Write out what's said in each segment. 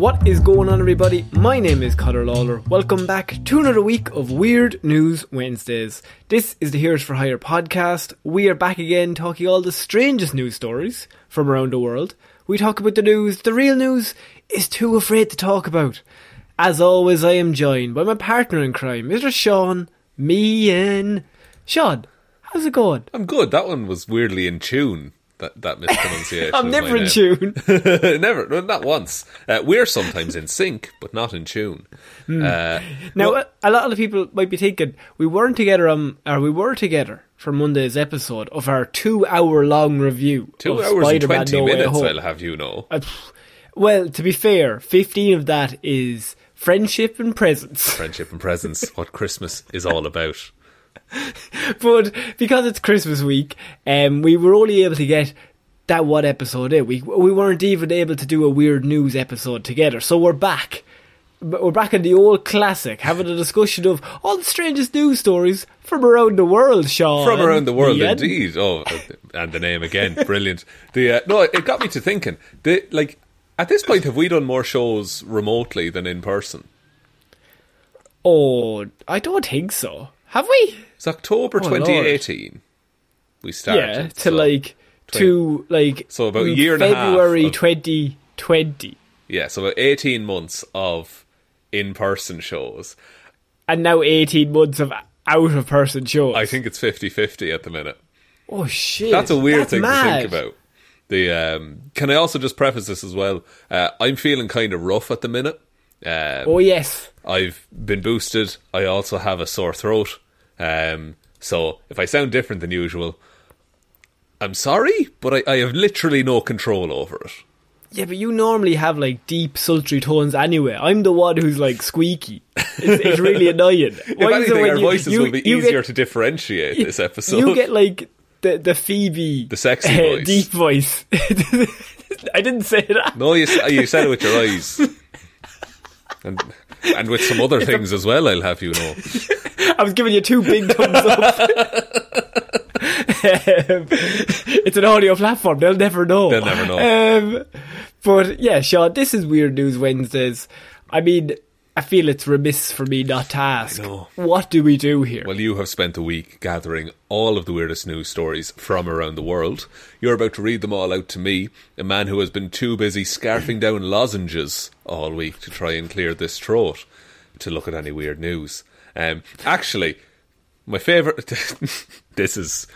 What is going on, everybody? My name is Connor Lawler. Welcome back to another week of Weird News Wednesdays. This is the Heroes for Hire podcast. We are back again talking all the strangest news stories from around the world. We talk about the news the real news is too afraid to talk about. As always, I am joined by my partner in crime, Mr. Shaun Meighan. Shaun, how's it going? I'm good. That one was weirdly in tune. That that mispronunciation. I'm never in tune. never, not once. Uh, we're sometimes in sync, but not in tune. Hmm. Uh, Now, a- a lot of the people might be thinking we weren't together on, or we were together for Monday's episode of our two-hour-long review. two of hours and Spider-Man twenty No minutes. I'll have you know. Uh, well, to be fair, fifteen of that is friendship and presents. Friendship and presents. what Christmas is all about. but because it's Christmas week, um, we were only able to get that one episode in. We we weren't even able to do a weird news episode together. So we're back. But We're back in the old classic, having a discussion of all the strangest news stories from around the world, Shaun. From around the world, Ian. indeed. Oh, and the name again, brilliant. The uh, no, it got me to thinking. The like at this point, have we done more shows remotely than in person? Oh, I don't think so. Have we? It's October Oh, Lord. 2018. We started. yeah, to so- like to like So about a year and a half February of- 2020. Yeah, so about 18 months of in-person shows. and now 18 months of out of person shows. I think it's 50-50 at the minute. Oh shit. That's a weird That's thing mad. to think about. The um, can I also just preface this as well? Uh, I'm feeling kind of rough at the minute. Um, Oh yes. I've been boosted. I also have a sore throat. Um, so if I sound different than usual, I'm sorry, but I, I have literally no control over it. Yeah, but you normally have like deep sultry tones anyway. I'm the one who's like squeaky. It's, it's really annoying. If Why it anything, our you- voices you- will be you easier get- to differentiate this episode. You get like the the Phoebe, The sexy uh, voice. deep voice. I didn't say that. No, you, you said it with your eyes. And, and with some other things as well, I'll have you know. I was giving you two big thumbs up. Um, it's an audio platform. They'll never know. They'll never know. Um, but yeah, Shaun, this is Weird News Wednesdays. I mean, I feel it's remiss for me not to ask. What do we do here? Well, you have spent a week gathering all of the weirdest news stories from around the world. You're about to read them all out to me, a man who has been too busy scarfing down lozenges all week to try and clear this throat to look at any weird news. Um, actually, my favourite. this is.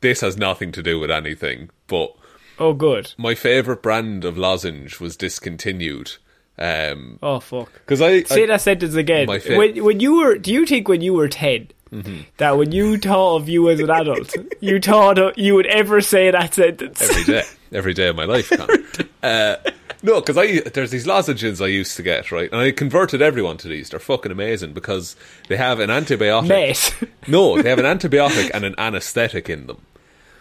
This has nothing to do with anything, but oh, good. my favourite brand of lozenge was discontinued. Um, Oh, fuck. because I, Say I that sentence again. When, when you were, do you think when you were 10 Mm-hmm. that when you thought of you as an adult, you thought you would ever say that sentence? every day, every day of my life. Uh, No, because I there's these lozenges I used to get right, and I converted everyone to these. They're fucking amazing because they have an antibiotic. Mate. No, they have an antibiotic and an anaesthetic in them.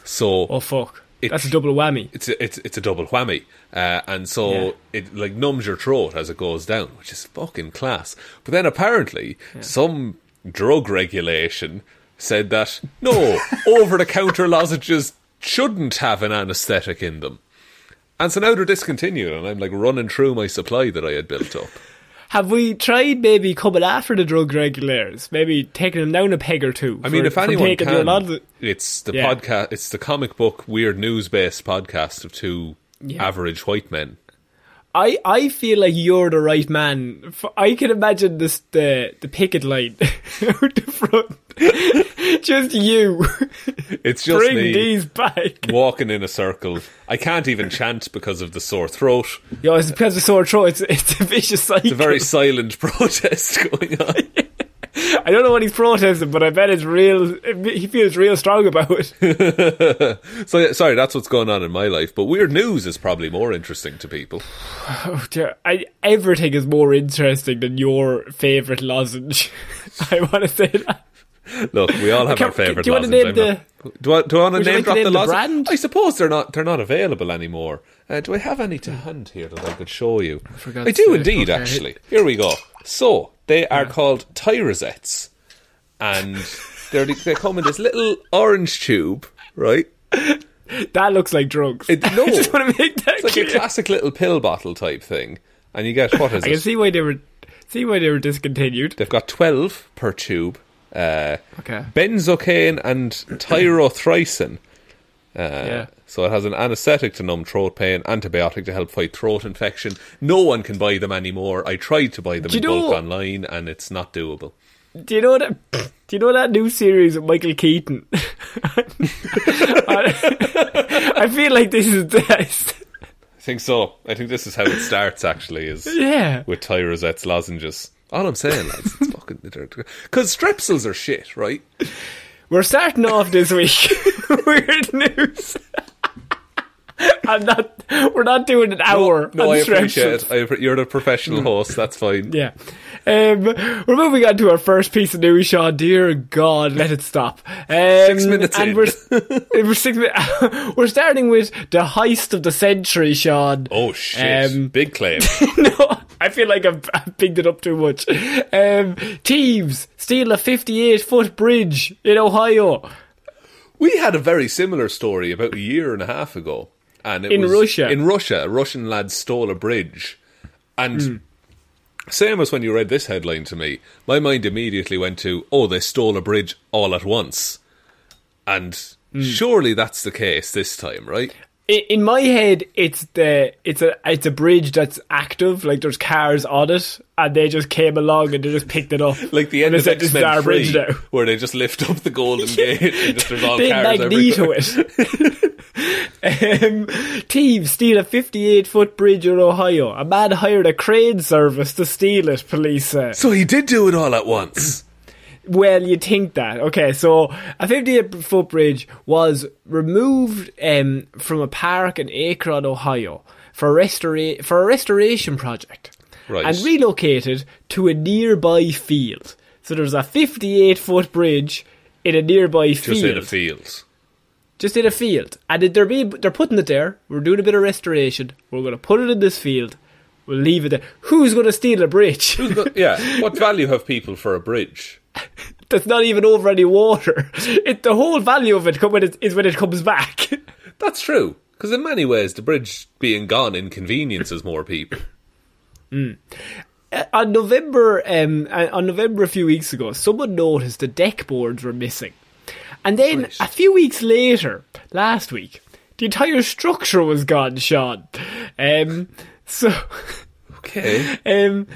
So Oh fuck. That's a double whammy. it's a, it's it's a double whammy, uh, and so Yeah. it like numbs your throat as it goes down, which is fucking class. But then apparently some drug regulation said that no, over the counter lozenges shouldn't have an anaesthetic in them, and so now they're discontinued, and I'm like running through my supply that I had built up. Have we tried maybe coming after the drug regulators? Maybe taking them down a peg or two? I mean, for- if anyone can, the- it's the Yeah. podcast. It's the comic book weird news based podcast of two Yeah. average white men. I, I feel like you're the right man. I can imagine this the the picket line out the front. just you. It's just Bring me. these back. walking in a circle. I can't even chant because of the sore throat. Yeah, it's because of sore throat. It's, it's a vicious cycle. It's a very silent protest going on. I don't know what he's protesting, but I bet it's real. He feels real strong about it. so sorry, that's what's going on in my life. But weird news is probably more interesting to people. Oh dear. I, everything is more interesting than your favourite lozenge. I want to say that. Look, we all have Can- our favourite do you wanna name I'm not- do I, do I want to name like to drop name the the lozenge? brand? I suppose they're not they're not available anymore. Uh, do I have any to hand here that I could show you? forgot I do to- indeed, okay. actually. Here we go. So they are called Tyrozets, and they're, they come in this little orange tube, right? That looks like drugs. It- no. I just want to make that It's like clear. a classic little pill bottle type thing, and you get what is I can it? see why they were see why they were discontinued. They've got twelve per tube. Uh, Okay. benzocaine and tyrothricin. Uh, Yeah. So it has an anaesthetic to numb throat pain, antibiotic to help fight throat infection. No one can buy them anymore. I tried to buy them Do in bulk know- online, and it's not doable. Do you know that? Do you know that new series of Michael Keaton? I, feel like this is this. I think so. I think this is how it starts. Actually, is Yeah. with Tyrozets lozenges. All I'm saying, lads, it's fucking because strepsils are shit, right? We're starting off this week. Weird news. I'm not. We're not doing an hour. No, on I appreciate it. I, you're the professional host. That's fine. Yeah. Um, we're moving on to our first piece of news, Shaun. Dear God, let it stop. Um, Six minutes and in. We're, we're, six, we're starting with the heist of the century, Shaun. Oh shit! Um, Big claim. no, I feel like I've, I've bigged it up too much. Um, thieves steal a 58 foot bridge in Ohio. We had a very similar story about a year and a half ago, and it In was Russia. In Russia, a Russian lad stole a bridge, and Hmm. same as when you read this headline to me, my mind immediately went to, "Oh, they stole a bridge all at once," and Hmm. surely that's the case this time, right? In my head, it's the it's a it's a bridge that's active. Like there's cars on it, and they just came along and they just picked it up. Like the end they of said, "This is X Men our Three, bridge now." where they just lift up the Golden Gate and just there's all Big cars magneto it. um, thieves steal a 58 foot bridge in Ohio. A man hired a crane service to steal it. Police say. So he did do it all at once. Well, you think that. Okay, so a 58 foot bridge was removed um, from a park in Akron, Ohio, for, restora- for a restoration project. Right. And relocated to a nearby field. So there's a 58 foot bridge in a nearby Just field. Just in a field. Just in a field. And they're, being, they're putting it there. We're doing a bit of restoration. We're going to put it in this field. We'll leave it there. Who's going to steal a bridge? yeah. What value have people for a bridge? that's not even over any water. It, the whole value of it come when it, is when it comes back. That's true. Because in many ways, the bridge being gone inconveniences more people. Uh, on November, um, uh, on November a few weeks ago, someone noticed the deck boards were missing, and then a few weeks later, last week, the entire structure was gone. Shaun, um, so. Okay. Um,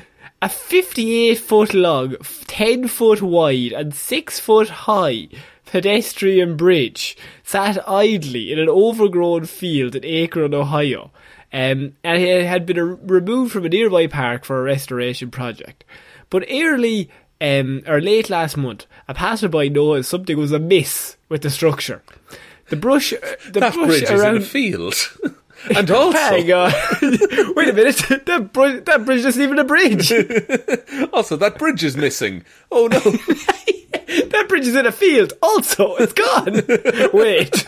a 58 foot long, 10 foot wide, and 6 foot high pedestrian bridge sat idly in an overgrown field in Akron, Ohio. Um, and it had been a, removed from a nearby park for a restoration project. But early, um, or late last month, a passerby noticed something was amiss with the structure. The brush, uh, the That brush bridge is in around a field. And also, Hang on. Wait a minute. That, br- that bridge isn't even a bridge. also that bridge is missing. Oh no! that bridge is in a field. Also, it's gone. Wait.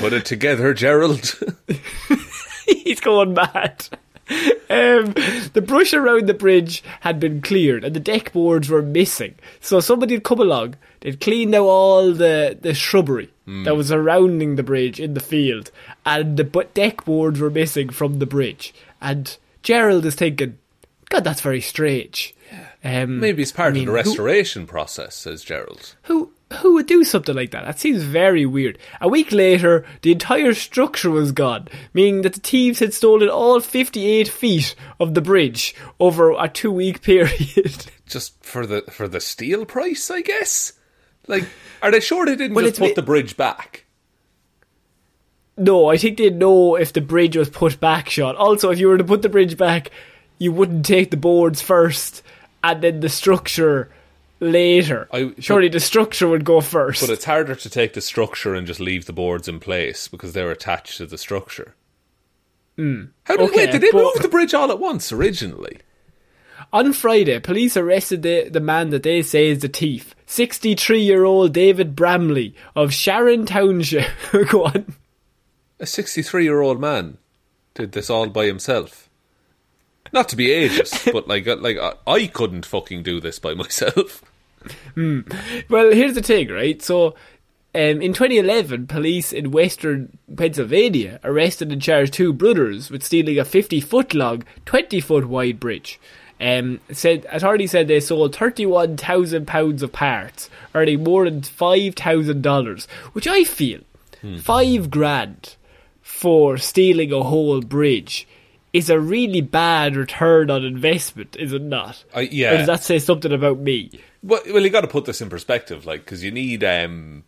Put it together, Gerald. He's going mad. Um, the brush around the bridge had been cleared and the deck boards were missing. So somebody had come along, they'd cleaned out all the, the shrubbery that was surrounding the bridge in the field, and the bu- deck boards were missing from the bridge. And Gerald is thinking, God, that's very strange. Um, Maybe it's part I mean, of the who- restoration process, says Gerald. who who would do something like that? That seems very weird. A week later, the entire structure was gone, meaning that the thieves had stolen all 58 feet of the bridge over a two week period. Just for the for the steel price, I guess. Like, are they sure they didn't Well, just put the bridge back? no, I think they'd know if the bridge was put back, Shaun. Also, if you were to put the bridge back, you wouldn't take the boards first and then the structure later. I- Surely the structure would go first. But it's harder to take the structure and just leave the boards in place because they're attached to the structure. How did, Hmm. Okay, wait, did they but- move the bridge all at once originally? On Friday, police arrested the, the man that they say is the thief. 63 year old David Bramley of Sharon Township. Go on. A 63 year old man did this all by himself. Not to be ageist, but like, uh, like I, I couldn't fucking do this by myself. Well, here's the thing, right? So, um, in 2011, police in western Pennsylvania arrested and charged two brothers with stealing a 50 foot long, 20 foot wide bridge. Um, said authorities said they sold thirty-one thousand pounds of parts, earning more than five thousand dollars, which I feel five grand for stealing a whole bridge is a really bad return on investment, is it not? Or yeah. does that say something about me? Well, well you got to put this in perspective, like, because you need. um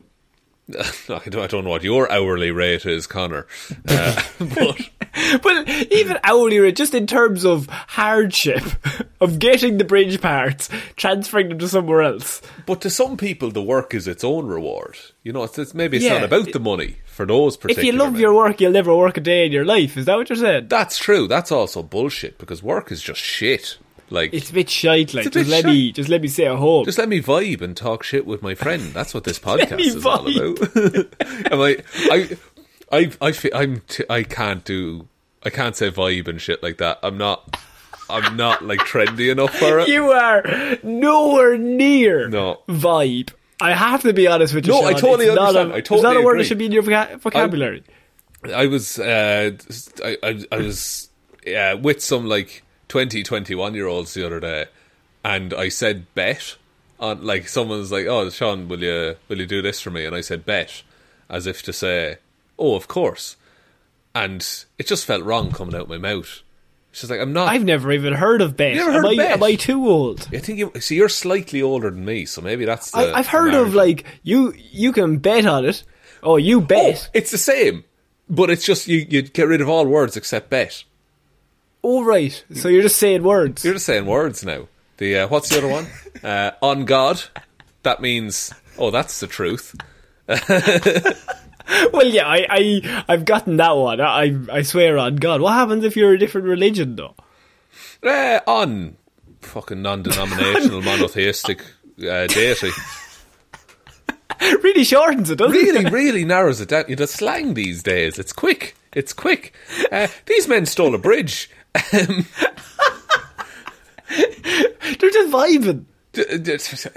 I don't, know what your hourly rate is, Connor. Uh, but Well, even hourly rate, just in terms of hardship of getting the bridge parts, transferring them to somewhere else. but to some people, the work is its own reward. You know, it's, it's maybe it's Yeah. not about the money for those particular. If you love men. your work, you'll never work a day in your life. Is that what you're saying? That's true. That's also bullshit because work is just shit. Like, It's a bit shite. Like, just let shite. me, just let me stay at home. just let me vibe and talk shit with my friend. That's what this podcast is all vibe. about. Am I? I, I, I, fe- I'm. T- I can't do. I can't say vibe and shit like that. I'm not. I'm not like trendy enough for it. you are nowhere near No. vibe. I have to be honest with you. No, I totally it's not understand. A, I it's not a word agree. that should be in your voca- vocabulary. I was uh, I, I, I was uh, with some like 20, 21 year olds the other day, and I said bet on like someone's like, "Oh, Shaun, will you will you do this for me?" And I said bet, as if to say, "Oh, of course." And it just felt wrong coming out of my mouth. She's like, "I'm not." I've never even heard of Bet. Never am, heard I, Bet? am I too old? I think you see you're slightly older than me, so maybe that's. The, I, I've heard of like you. You can bet on it. Oh, you Oh, bet. it's the same, but it's just you you get rid of all words except bet. Oh, right. So you're just saying words. You're just saying words now. The uh, what's the other one? Uh, on God. That means oh, that's the truth. well, yeah, I, I, I've gotten that one. I, I swear on God. What happens if you're a different religion, though? Uh, on fucking non-denominational monotheistic uh, deity. Really shortens it, doesn't Really, it? really narrows it down. You know, slang these days. It's quick. It's quick. Uh, these men stole a bridge. Um, They're just vibing.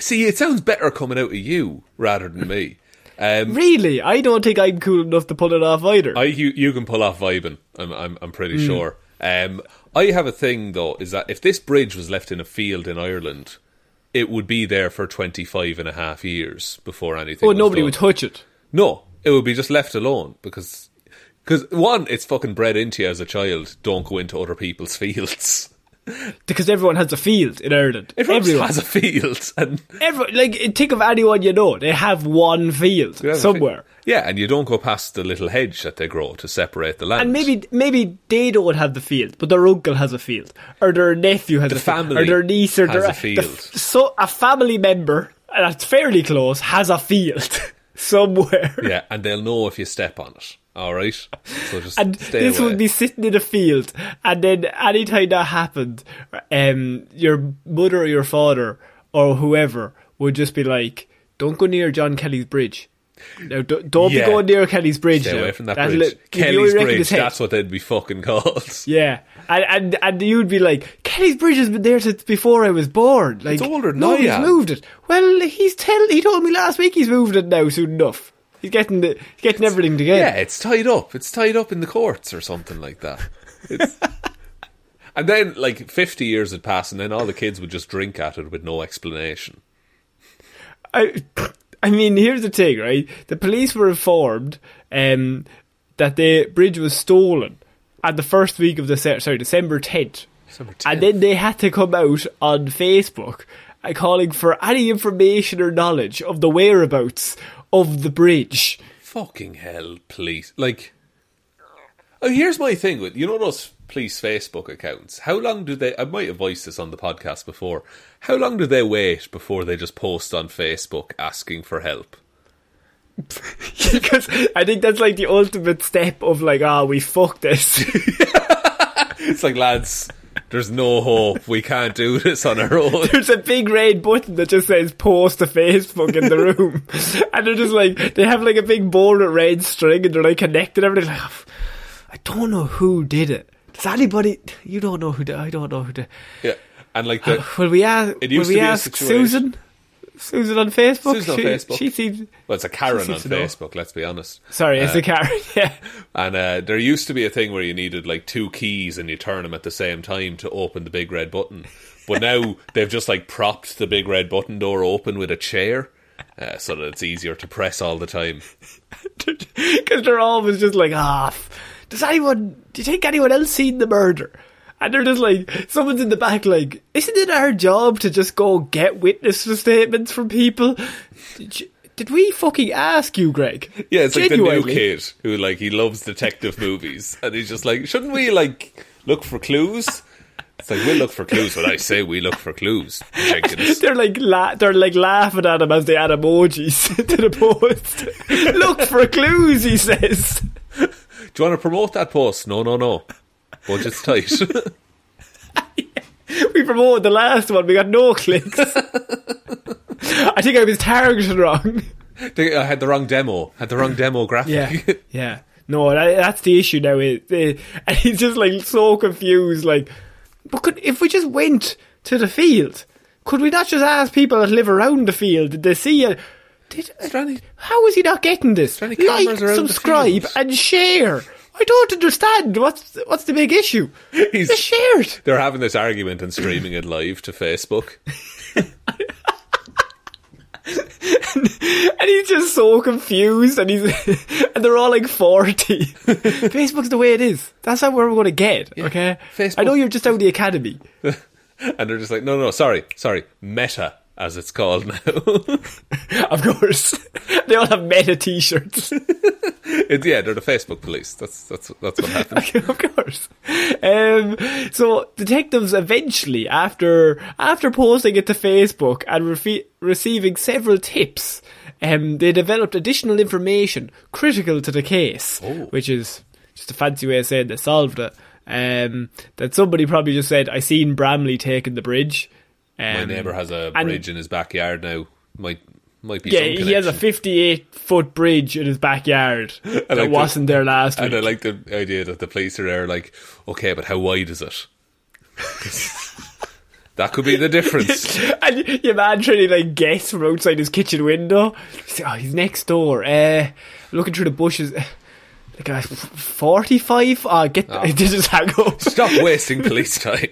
see, it sounds better coming out of you rather than me. Um, Really, I don't think I'm cool enough to pull it off either. I you, you can pull off vibing. I'm I'm, I'm pretty Hmm. sure. Um, I have a thing though, is that if this bridge was left in a field in Ireland, it would be there for 25 and a half years before anything. oh, nobody done. would touch it. No, it would be just left alone because because one, it's fucking bred into you as a child. Don't go into other people's fields. Because everyone has a field in Ireland. Everyone everyone. has a field, and Every, like, think of anyone you know. They have one field you have a fi- somewhere. yeah, and you don't go past the little hedge that they grow to separate the land. And maybe maybe they don't have the field, but their uncle has a field, or their nephew has The a field, family or their niece or has their a field. the so a family member that's fairly close has a field somewhere. yeah, and they'll know if you step on it. All right. So just and this away. would be sitting in a field, and then anytime that happened, um, your mother or your father or whoever would just be like, "Don't go near John Kelly's bridge." Now, don't, don't Yeah. be going near Kelly's bridge. Stay now. away from that That'll- bridge. Kelly's bridge. That's what they'd be fucking called. Yeah, and, and and you'd be like, Kelly's Bridge has been there since before I was born. Like, It's older than nobody's I am. moved it. Well, he's tell he told me last week he's moved it now soon enough. He's getting the he's getting everything together. Yeah, it's tied up. It's tied up in the courts or something like that. It's- and then, like, 50 years had passed, and then all the kids would just drink at it with no explanation. I, I mean, here's the thing, right? The police were informed um, that the bridge was stolen at the first week of the sorry December tenth, December 10th. and then they had to come out on Facebook uh, calling for any information or knowledge of the whereabouts of the bridge. Fucking hell, police. Like, oh, here's my thing with you know those police Facebook accounts. How long do they? I might have voiced this on the podcast before. How long do they wait before they just post on Facebook asking for help? because I think that's like the ultimate step of like, ah, we fucked this. It's like, lads, there's no hope. We can't do this on our own. There's a big red button that just says post to Facebook in the room. and they're just like, they have like a big board with red string and they're like connected everything. Like, "Oh, I don't know who did it. Does anybody, you don't know who did, I don't know who did. Yeah, and like the uh, Will we ask, It will we to be a ask Susan? Susan on Facebook? Susan on she, Facebook. She seems, well, it's a Karen on know. Facebook. Let's be honest. sorry, it's a Karen, yeah. And uh, there used to be a thing where you needed like two keys and you turn them at the same time to open the big red button. But now they've just like propped the big red button door open with a chair uh, so that it's easier to press all the time. Because they're always just like, ah, f- does anyone, do you think anyone else seen the murder? And they're just like, someone's in the back like, isn't it our job to just go get witness statements from people? Did, you, did we fucking ask you, Greg? Yeah, it's like the new kid who like he loves detective movies and he's just like, shouldn't we like look for clues? It's like we'll look for clues, but I say we look for clues, Jenkins. They're like la- they're like laughing at him as they add emojis to the post. Look for clues, he says. Do you want to promote that post? No, no, no. Budget's tight. We promoted the last one, we got no clicks. I think I was targeted wrong. They- I had the wrong demo. Had the wrong demo graphic. Yeah, yeah. No, that, that's the issue now. It, it, and he's just like so confused. Like, but could if we just went to the field, could we not just ask people that live around the field? Did they see it? Did, there how is he not getting this? Like, cameras around the subscribe, and share. I don't understand. What's what's the big issue? He's- Just share it. They're having this argument and streaming it live to Facebook. And he's just so confused, and he's and they're all like forty. Facebook's the way it is. That's how we're going to get. Okay, Facebook- I know you're just out of the academy. And they're just like, no, no, sorry, sorry, Meta, as it's called now. Of course, they all have meta T-shirts. It- yeah, they're the Facebook police. That's that's that's what happened. of course. Um, so detectives eventually, after after posting it to Facebook and receiving several tips, um, they developed additional information critical to the case, which is just a fancy way of saying they solved it. Um, that somebody probably just said, "I seen Bramley taking the bridge." Um, My neighbour has a bridge in his backyard now. Might might be Yeah, he has a 58 foot bridge in his backyard that like wasn't there last And week. I like the idea that the police are there, like, okay, but how wide is it? that could be the difference. and your man trying to like guess from outside his kitchen window. He's like, oh, he's next door. Uh, looking through the bushes. Like uh, forty-five. Ah, get they just hang up. Stop wasting police time.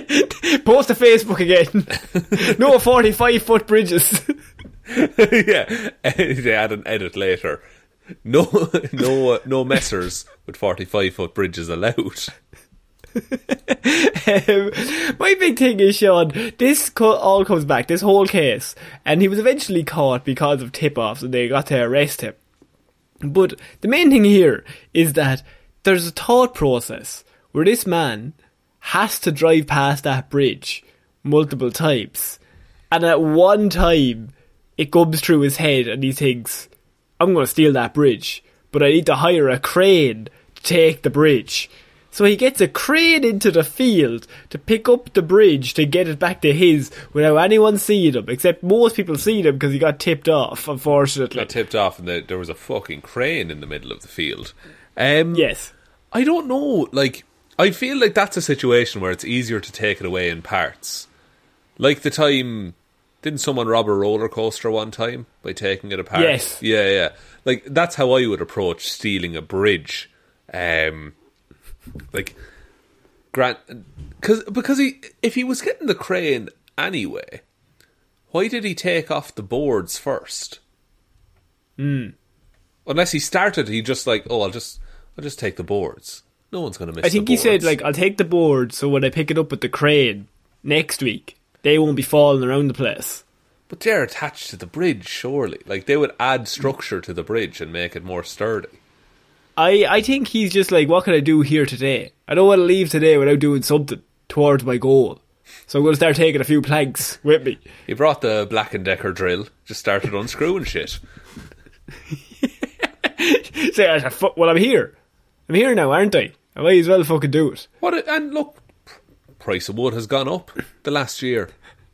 Post to Facebook again. no forty-five foot bridges. yeah, they add an edit later. No, no, no messers with forty-five foot bridges allowed. um, my big thing is, Shaun, this co- all comes back, this whole case, and he was eventually caught because of tip-offs, and they got to arrest him. But the main thing here is that there's a thought process where this man has to drive past that bridge multiple times, and at one time it comes through his head, and he thinks, "I'm going to steal that bridge." but I need to hire a crane to take the bridge. So he gets a crane into the field to pick up the bridge to get it back to his without anyone seeing him, except most people see him because he got tipped off, unfortunately. Got tipped off, and the, there was a fucking crane in the middle of the field. Um, yes. I don't know. Like, I feel like that's a situation where it's easier to take it away in parts. Like the time, didn't someone rob a roller coaster one time by taking it apart? Yes. Yeah, yeah. Like that's how I would approach stealing a bridge. Um, like, Grant, because because he if he was getting the crane anyway, why did he take off the boards first? Hmm. Unless he started, he just like, oh, I'll just I'll just take the boards. No one's going to miss. It. I think he said like I'll take the board so when I pick it up with the crane next week, they won't be falling around the place. But they're attached to the bridge, surely. Like they would add structure to the bridge and make it more sturdy. I I think he's just like, what can I do here today? I don't want to leave today without doing something towards my goal. So I'm going to start taking a few planks with me. He brought the Black and Decker drill, just started unscrewing shit. Say, "Fu- well, I'm here. I'm here now, aren't I? I might as well fucking do it. What? A, and look, price of wood has gone up the last year.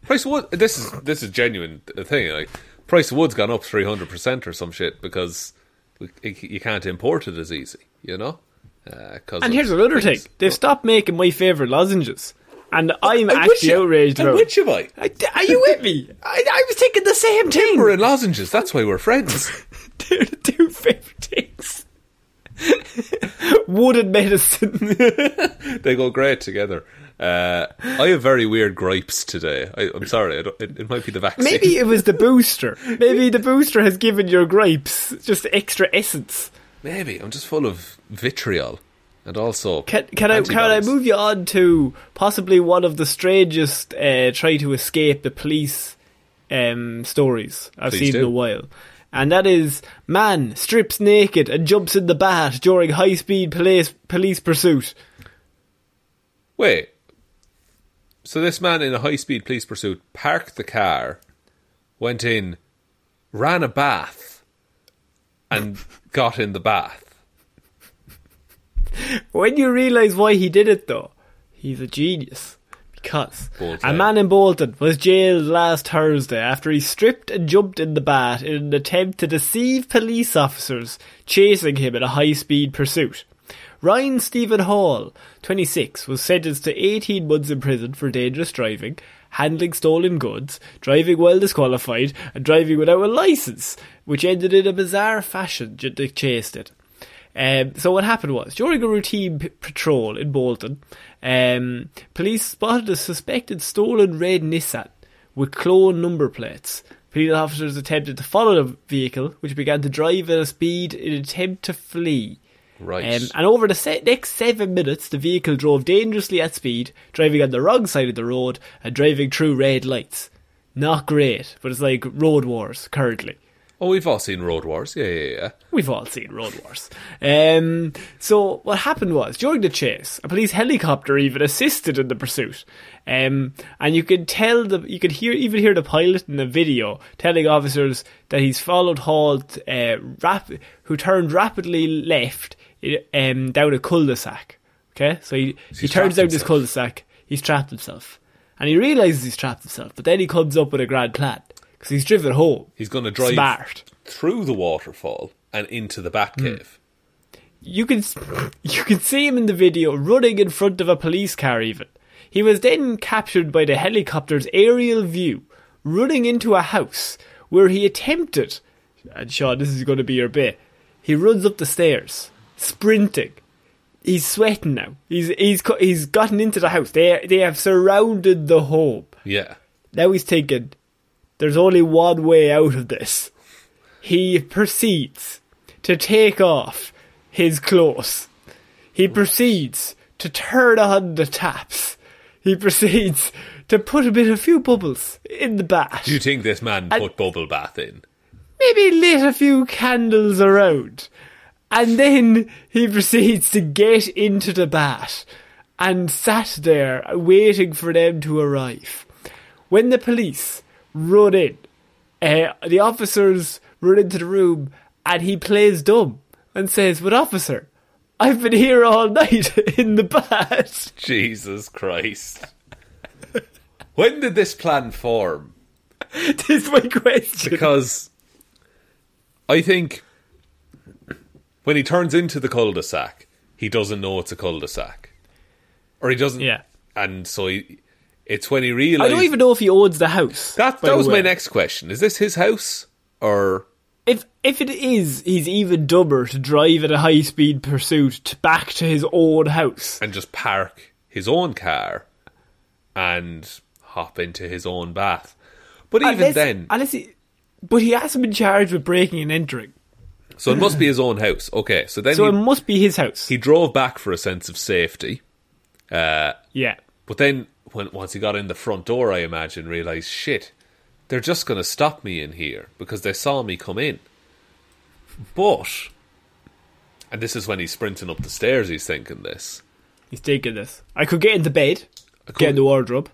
Price of wood. This is this is genuine thing. Like price of wood's gone up three hundred percent or some shit because you can't import it as easy. You know. Uh, And here's another thing: things. they've stopped making my favourite lozenges, and I'm actually you- outraged and about. which have I? I- Are you with me? I, I was thinking the same thing. Timber and lozenges. That's why we're friends. They're the two favourite things. Wood and medicine. they go great together. Uh, I have very weird gripes today. I, I'm sorry. I don't, it, it might be the vaccine. Maybe it was the booster. Maybe the booster has given your gripes just extra essence. Maybe I'm just full of vitriol and also Can, can I can I move you on to possibly one of the strangest uh, try to escape the police um, stories I've Please seen in a while, and that is man strips naked and jumps in the bat during high speed police police pursuit. Wait. So this man in a high speed police pursuit parked the car, went in, ran a bath, and got in the bath. When you realise why he did it, though, he's a genius. Bold a man in Bolton was jailed last Thursday after he stripped and jumped in the bat in an attempt to deceive police officers chasing him in a high speed pursuit. Ryan Stephen Hall, 26, was sentenced to 18 months in prison for dangerous driving, handling stolen goods, driving while disqualified, and driving without a license, which ended in a bizarre fashion. They chased it. Um, so what happened was during a routine p- patrol in Bolton, um, police spotted a suspected stolen red Nissan with clone number plates. Police officers attempted to follow the vehicle, which began to drive at a speed in an attempt to flee. Right. Um, and over the se- next seven minutes, the vehicle drove dangerously at speed, driving on the wrong side of the road and driving through red lights. Not great, but it's like road wars currently. Oh, we've all seen Road Wars. Yeah, yeah, yeah. We've all seen Road Wars. Um, so what happened was during the chase, a police helicopter even assisted in the pursuit, um, and you could tell the you could hear even hear the pilot in the video telling officers that he's followed Holt, uh, rap- who turned rapidly left um, down a cul-de-sac. Okay, so he he turns down this cul-de-sac. He's trapped himself, and he realizes he's trapped himself. But then he comes up with a grand plan because he's driven home. He's going to drive Smart. through the waterfall and into the Batcave. Hmm. you can you can see him in the video running in front of a police car even he was then captured by the helicopter's aerial view running into a house where he attempted and Shaun this is going to be your bit he runs up the stairs sprinting he's sweating now he's he's he's gotten into the house they they have surrounded the home Yeah. now he's thinking, there's only one way out of this. He proceeds to take off his clothes. He proceeds to turn on the taps. He proceeds to put a bit a few bubbles in the bath. Do you think this man And- put bubble bath in? Maybe lit a few candles around. And then he proceeds to get into the bath and sat there waiting for them to arrive. When the police run in, uh, the officers run into the room and he plays dumb. and says, "But officer, I've been here all night in the bath." Jesus Christ. when did this plan form? this is my question. Because I think when he turns into the cul-de-sac, he doesn't know it's a cul-de-sac, or he doesn't. Yeah. and so he, it's when he I don't even know if he owns the house. that. That was my next question. Is this his house or? If if it is, he's even dumber to drive in a high speed pursuit to back to his own house. and just park his own car and hop into his own bath. But even Unless- then, unless he, but he hasn't been charged with breaking and entering, so it must be his own house. Okay, so then so he, it must be his house. he drove back for a sense of safety. Uh, yeah, but then, when once he got in the front door, I imagine realized shit, they're just going to stop me in here because they saw me come in. But, and this is when he's sprinting up the stairs. He's thinking this. he's taking this. I could get into bed, I could- get in the wardrobe.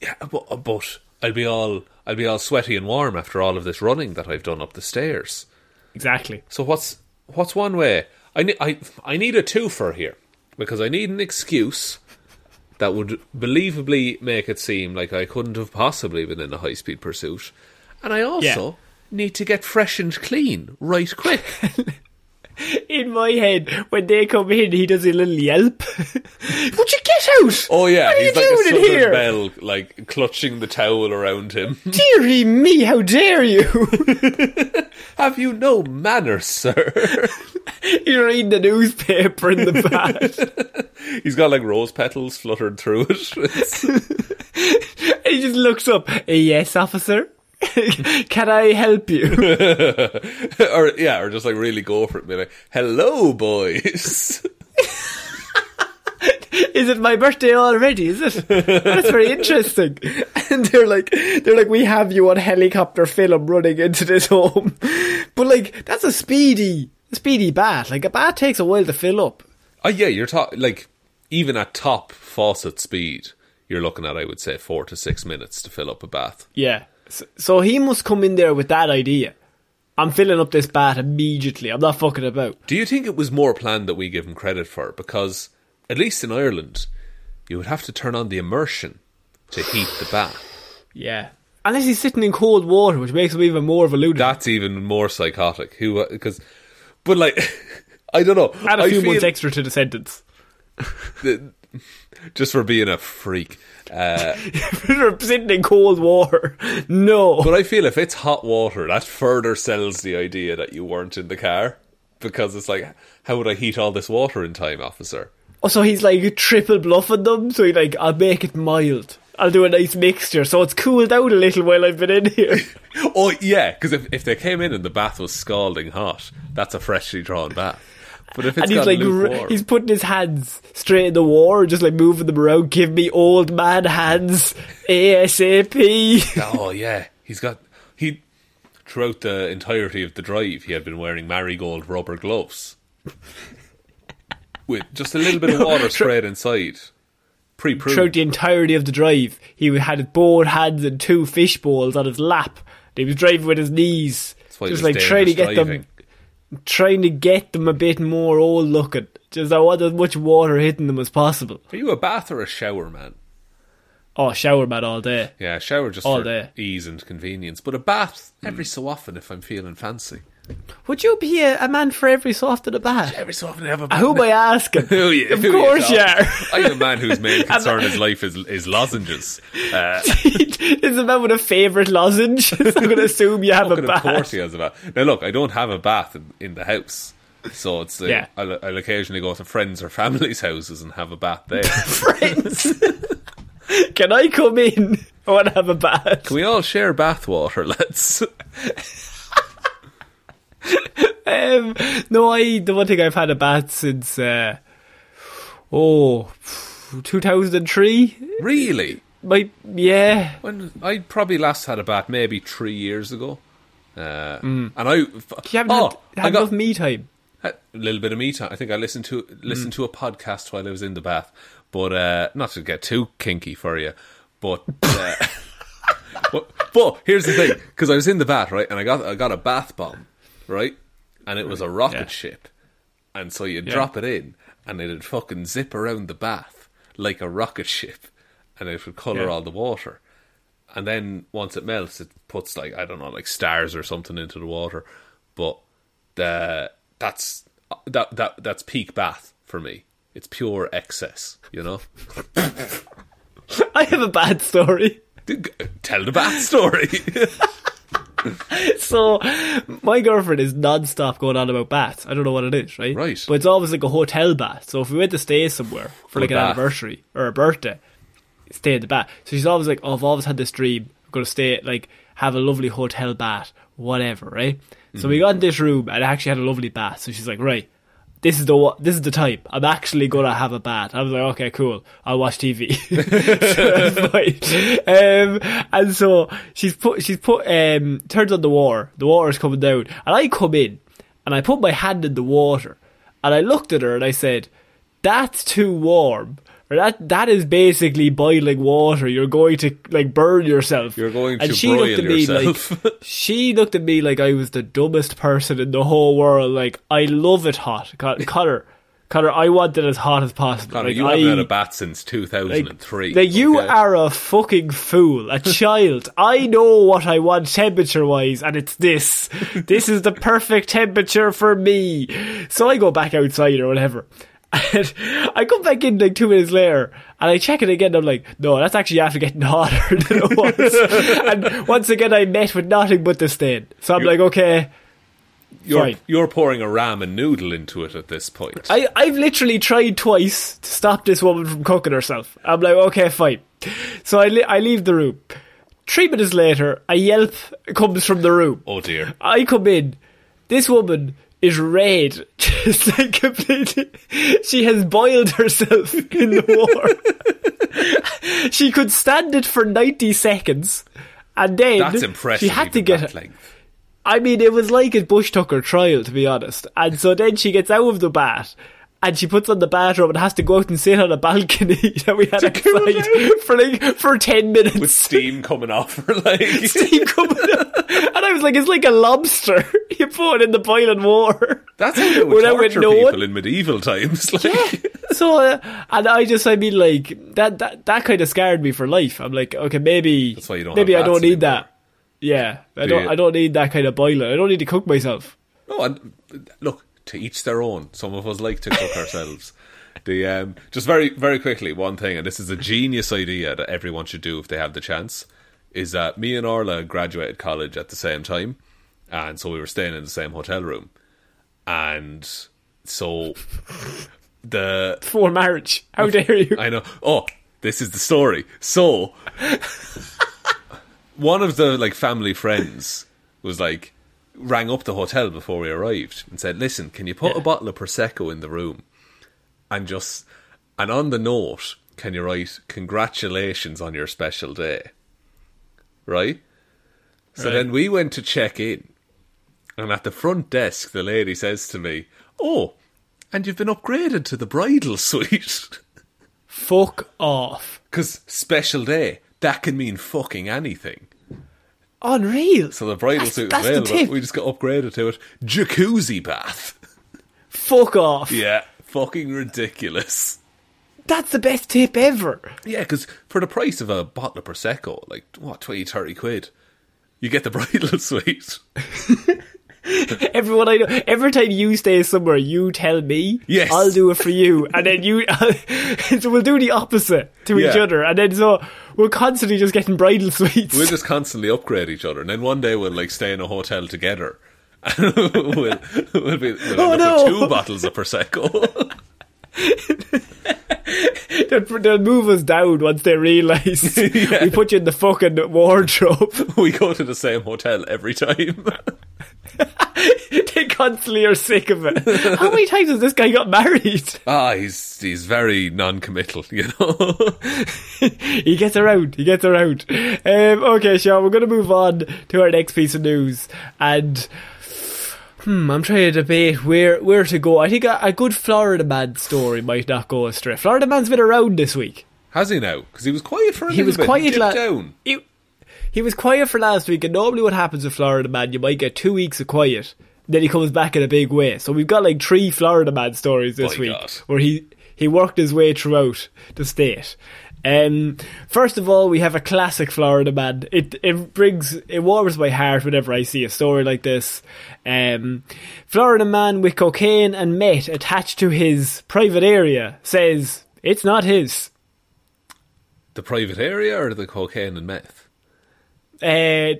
Yeah, but, uh, but I'll be all I'll be all sweaty and warm after all of this running that I've done up the stairs. Exactly. So what's what's one way? I need I I need a twofer here because I need an excuse that would believably make it seem like I couldn't have possibly been in a high speed pursuit, and I also need to get fresh and clean right quick. In my head, when they come in, he does a little yelp. Would you get out? Oh yeah, what are he's you like a doing in here? belle, like clutching the towel around him. Dearie me, how dare you? have you no manners, sir? He's reading the newspaper in the bath. He's got like rose petals fluttered through it. He just looks up. Uh, yes, officer. Can I help you? or yeah, or just like really go for it be like, "Hello, boys." Is it my birthday already? Is it? That's very interesting. And they're like, they're like, we have you on helicopter film running into this home. But like, that's a speedy, speedy bat. Like a bat takes a while to fill up. oh yeah, you're talking like even at top faucet speed, you're looking at I would say four to six minutes to fill up a bath. Yeah. So, so he must come in there with that idea. I'm filling up this bat immediately. I'm not fucking about. Do you think it was more planned that we give him credit for? Because at least in Ireland, you would have to turn on the immersion to heat the bath. Yeah. Unless he's sitting in cold water, which makes him even more of a lunatic. That's even more psychotic. Who? Uh, because, but like, I don't know. Add a I few months extra to the sentence. just for being a freak. Uh, For sitting in cold water. No. But I feel if it's hot water, that further sells the idea that you weren't in the car. Because it's like, how would I heat all this water in time, officer? Oh, so he's like triple bluffing them. So he's like, I'll make it mild. I'll do a nice mixture, so it's cooled out a little while I've been in here. Oh, yeah, because if, if they came in and the bath was scalding hot, that's a freshly drawn bath. But if it's and he's like, r- he's putting his hands straight in the water, just like moving them around. Give me old man hands, ASAP. oh yeah, he's got he throughout the entirety of the drive, he had been wearing marigold rubber gloves with just a little bit of water sprayed inside, pre-pruned. Throughout the entirety of the drive, he had both hands and two fish bowls on his lap. And he was driving with his knees, That's why it just like trying to get driving. them, trying to get them a bit more old looking. Just I want as much water hitting them as possible. Are you a bath or a shower man? Oh, shower man all day. Yeah, shower just All for day. ease and convenience, but a bath every so often if I'm feeling fancy. Would you be a, a man for every so often a bath? Every so often I have a bath. Who am I asking? Who you- of who course you are. I'm a man whose main concern in life is, is lozenges. Uh, Is a man with a favourite lozenge? I'm going to assume you have a fucking of course he has a bath. Now look, I don't have a bath in, in the house. So it's uh, Yeah. I'll, I'll occasionally go to friends or family's houses and have a bath there. Friends, can I come in? I want to have a bath. Can we all share bath water, lads? Um, no, I the one thing I've had a bath since uh, oh 2003. really? My yeah, When I probably last had a bath maybe three years ago. Uh, And I, you haven't oh, had, I got me time. a little bit of me time. I think I listened to listened Mm. to a podcast while I was in the bath, but uh, not to get too kinky for you, but. Uh, but, but here's the thing, because I was in the bath, right, and I got I got a bath bomb, right, and it was a rocket Yeah. ship, and so you'd drop it in, and it'd fucking zip around the bath like a rocket ship, and it would color Yeah. all the water. And then once it melts, it puts like I don't know, like stars or something into the water. But the that's that that that's peak bath for me. It's pure excess, you know. I have a bad story. Tell the bad story. So, my girlfriend is non-stop going on about baths. I don't know what it is, right? Right. But it's always like a hotel bath. So if we went to stay somewhere for like an bath. anniversary or a birthday, stay in the bath. So she's always like, "Oh, I've always had this dream. I'm going to stay like have a lovely hotel bath, whatever." Right. So Mm-hmm. we got in this room and it actually had a lovely bath. So she's like, "Right." This is the this is the time. I'm actually gonna have a bath. I was like, okay, cool. I'll watch TV. so. Um, and so she's put she's put um turns on the water. The water's coming down, and I come in and I put my hand in the water, and I looked at her and I said, "That's too warm." That that is basically boiling water. You're going to like burn yourself. You're going to and she looked at me yourself. like she looked at me like I was the dumbest person in the whole world. Like I love it hot, Connor. Connor, I want it as hot as possible. Connor, like, you I, haven't had a bath since 2003. like, thousand and three. like, you are a fucking fool, a child. I know what I want temperature wise, and it's this. This is the perfect temperature for me. So I go back outside or whatever. And I come back in like two minutes later and I check it again. And I'm like, no, that's actually after getting hotter than it was. and once again, I met with nothing but the stain. So I'm You- like, okay, You're, fine. you're pouring a ramen noodle into it at this point. I, I've literally tried twice to stop this woman from cooking herself. I'm like, okay, fine. So I, li- I leave the room. Three minutes later, a yelp comes from the room. oh dear. I come in. This woman is red. Just like completely. She has boiled herself in the water. she could stand it for 90 seconds. And then That's impressive. she had to get length. I mean, it was like a bush tucker trial, to be honest. And so then she gets out of the bath. And she puts on the bathrobe and has to go out and sit on a balcony that we had cool outside for like for ten minutes. with steam coming off her like steam coming up. And I was like, it's like a lobster. You put it in the boiling water. That's how they would torture people in medieval times. Like, So, uh, and I just, I mean, like that, that, that kind of scared me for life. I'm like, okay, maybe, That's why you don't maybe I don't need anymore. that. Yeah, I Do don't, you? I don't need that kind of boiler. I don't need to cook myself. no, and look, to each their own. Some of us like to cook ourselves. The um, just very very quickly one thing, and this is a genius idea that everyone should do if they have the chance. Is that me and Orla graduated college at the same time, and so we were staying in the same hotel room, and so the For marriage. How dare you? I know. Oh, this is the story. So, one of the like family friends was like rang up the hotel before we arrived and said, "Listen, can you put a bottle of prosecco in the room and just and on the note, can you write congratulations on your special day?" Right. So Right. then we went to check in, and at the front desk, the lady says to me, "Oh." And you've been upgraded to the bridal suite. Fuck off. Because special day, that can mean fucking anything. Unreal. So the bridal That's- suit that's was the tip. We just got upgraded to it. Jacuzzi bath. Fuck off. Yeah, fucking ridiculous. That's the best tip ever. Yeah, because for the price of a bottle of Prosecco, like, what, 20, 30 quid, you get the bridal suite. Everyone I know, every time you stay somewhere, you tell me, Yes. I'll do it for you. And then you, so we'll do the opposite to each other. And then so we're constantly just getting bridal suites. We'll just constantly upgrade each other. And then one day we'll, like, stay in a hotel together. And we'll, we'll, be, we'll Oh, no. two bottles of Prosecco. they'll, they'll move us down once they realise we put you in the fucking wardrobe. we go to the same hotel every time. they constantly are sick of it. How many times has this guy got married? ah, he's, he's very non committal, you know? he gets around. He gets around. Um, okay, Shaun, we're going to move on to our next piece of news. And hmm, I'm trying to debate where where to go. I think a, a good Florida man story might not go astray. Florida man's been around this week. Has he now? Because he was quiet for a He little was bit. quiet Dipped la- down. He, he was quiet for last week, and normally what happens with Florida man, you might get two weeks of quiet, then he comes back in a big way. So we've got like three Florida man stories this My week God. where he he worked his way throughout the state. Um, first of all, we have a classic Florida man. It it brings it warms my heart whenever I see a story like this. Um, Florida man with cocaine and meth attached to his private area says it's not his. The private area or the cocaine and meth? Uh,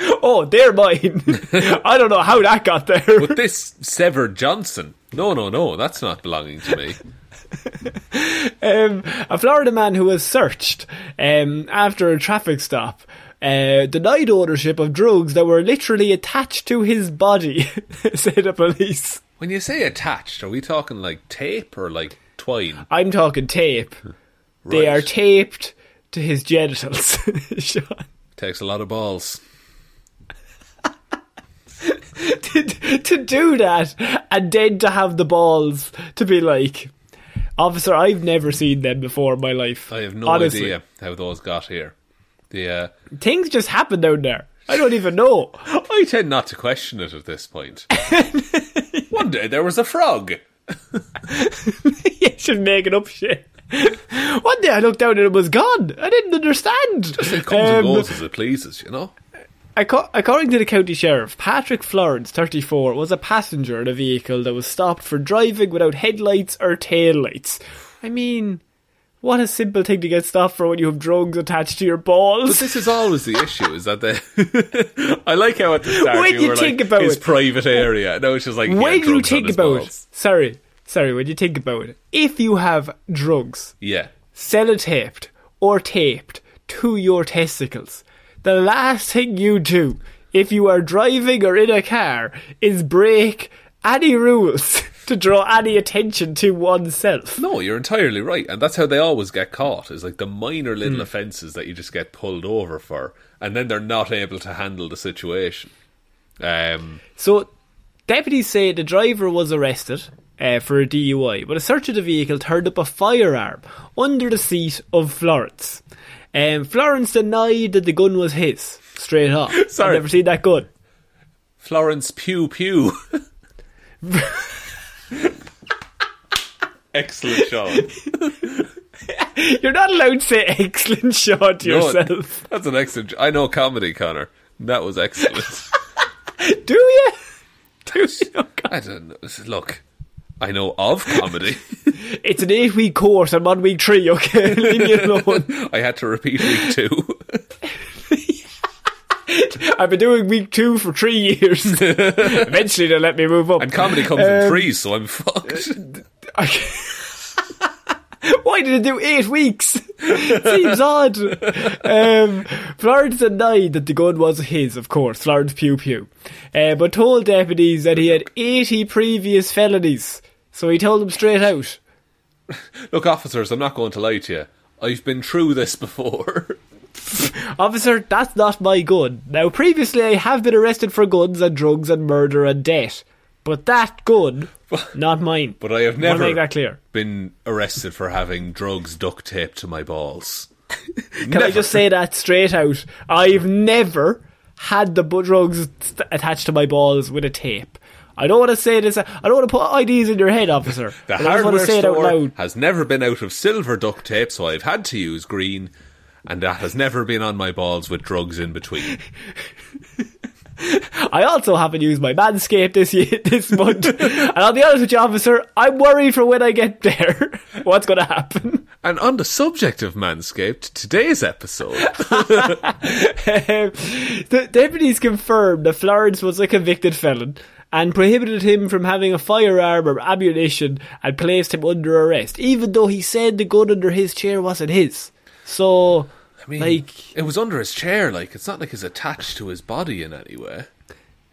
oh, they're mine. I don't know how that got there. But this severed Johnson. No, no, no, that's not belonging to me. um, a Florida man who was searched um, after a traffic stop uh, denied ownership of drugs that were literally attached to his body, said the police. When you say attached, are we talking like tape or like twine? I'm talking tape. They are taped to his genitals. Shaun. Takes a lot of balls. to, to do that and then to have the balls to be like, officer, I've never seen them before in my life. I have no Honestly. idea how those got here. The uh, Things just happen down there. I don't even know. I tend not to question it at this point. One day there was a frog. you should make it up shit. One day I looked down and it was gone. I didn't understand. Just It comes and Um, goes as it pleases, you know. Acco- According to the county sheriff, Patrick Florence, 34, was a passenger in a vehicle that was stopped for driving without headlights or taillights. I mean, what a simple thing to get stopped for when you have drugs attached to your balls. But this is always the issue: is that they. I like how at the start When you you were think like about his it- private area. No, it's just like when you think about balls. it, sorry, sorry, when you think about it, if you have drugs Yeah, sellotaped or taped to your testicles. The last thing you do if you are driving or in a car is break any rules to draw any attention to oneself. no, you're entirely right, and that's how they always get caught. Is like the minor little Hmm. offences that you just get pulled over for, and then they're not able to handle the situation. Um, So, deputies say the driver was arrested uh, for a DUI, but a search of the vehicle turned up a firearm under the seat of Florence. Um, Florence denied that the gun was his, straight up. Sorry. I've never seen that gun. Florence Pew Pew. Excellent, Shaun. You're not allowed to say excellent shot to No, yourself. that's an excellent. I know comedy, Connor. That was excellent. Do you? Do you? I don't know. Look, I know of comedy. It's an eight week course. I'm on week three, okay? Leave me alone. I had to repeat week two. I've been doing week two for three years. Eventually, they'll let me move up. And comedy comes in Um, threes, so I'm fucked. Why did it do eight weeks? Seems odd. Um, Florence denied that the gun was his, of course, Florence Pew Pew, uh, but told deputies that he had 80 previous felonies. So he told them straight out. Look, officers, I'm not going to lie to you. I've been through this before. Officer, that's not my gun. Now, previously I have been arrested for guns and drugs and murder and debt. But that gun, not mine. But I have never make that clear. been arrested for having drugs duct taped to my balls. Can I just say that straight out? I've never had the drugs attached to my balls with a tape. I don't want to say this. I don't want to put ideas in your head, officer. The but I want hardware to say it out store loud. has never been out of silver duct tape, so I've had to use green, and that has never been on my balls with drugs in between. I also haven't used my Manscaped this year, this month. and I'll be honest with you, officer, I'm worried for when I get there. What's going to happen? And on the subject of Manscaped, today's episode. The deputies confirmed that Florence was a convicted felon and prohibited him from having a firearm or ammunition and placed him under arrest, even though he said the gun under his chair wasn't his. So, I mean, like, it was under his chair, like, it's not like it's attached to his body in any way.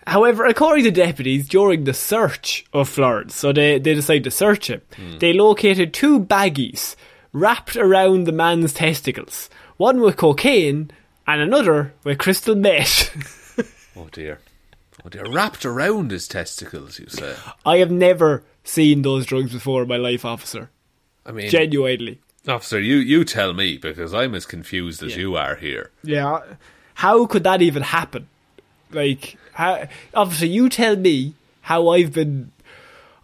However, according to deputies, during the search of Florence, so they, they decided to search him, hmm. they located two baggies wrapped around the man's testicles. One with cocaine and another with crystal meth. Oh dear. Oh dear. Wrapped around his testicles, you say? I have never seen those drugs before in my life, officer. I mean, Genuinely. Officer, you, you tell me, because I'm as confused as you are here. Yeah. How could that even happen? Like, how, obviously, you tell me how I've been.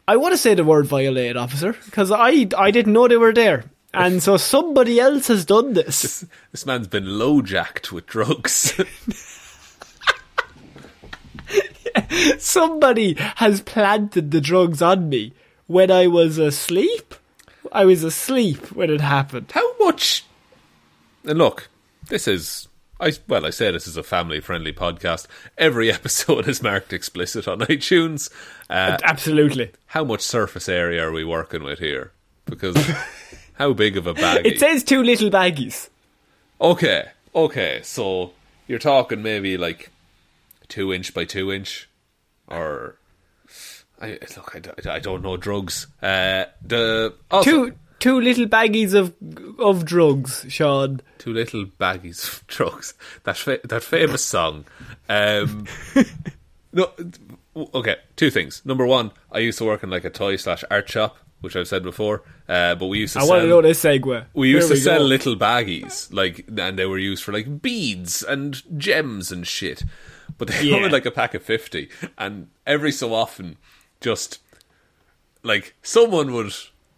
I want to say the word violated, officer, because I I didn't know they were there, and so somebody else has done this. This man's been low jacked with drugs. somebody has planted the drugs on me when I was asleep. I was asleep when it happened. How much? And look, this is. I well, I say this is a family-friendly podcast. Every episode is marked explicit on iTunes. Uh, Absolutely. how much surface area are we working with here? Because how big of a bag? It says two little baggies. Okay, okay. So you're talking maybe like two inch by two inch, or I look. I, don't- I don't know drugs. Uh, the also, Two two little baggies of of drugs, Shaun. two little baggies of drugs. That fa- that famous song. Um, no, okay. Two things. Number one, I used to work in like a toy slash art shop, which I've said before. Uh, but we used to. I sell, want to know this segue. We used Here to sell go. little baggies, like, and they were used for like beads and gems and shit. But they Yeah. come in like a pack of fifty, and every so often, just like someone would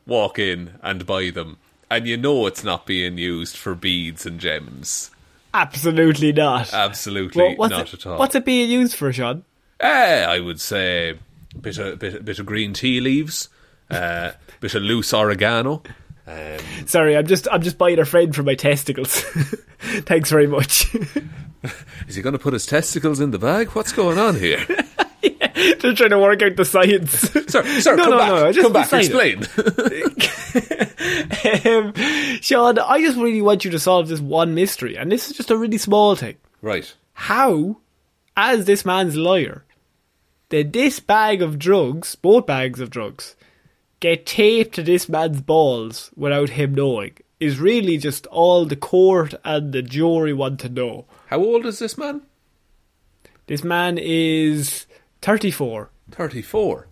walk in and buy them, and you know it's not being used for beads and gems. Absolutely not. Absolutely Well, what's not it, at all. What's it being used for, Shaun? Eh, I would say bit of bit, bit of green tea leaves, uh, bit of loose oregano. Um, Sorry, I'm just I'm just buying a friend for my testicles. Thanks very much. is he going to put his testicles in the bag? What's going on here? just trying to work out the science. Sorry, sorry, No, come no, back. no, just come back, explain. um, Shaun, I just really want you to solve this one mystery, and this is just a really small thing. right. How, as this man's lawyer, did this bag of drugs, both bags of drugs, get taped to this man's balls without him knowing? Is really just all the court and the jury want to know. How old is this man? This man is 34. 34.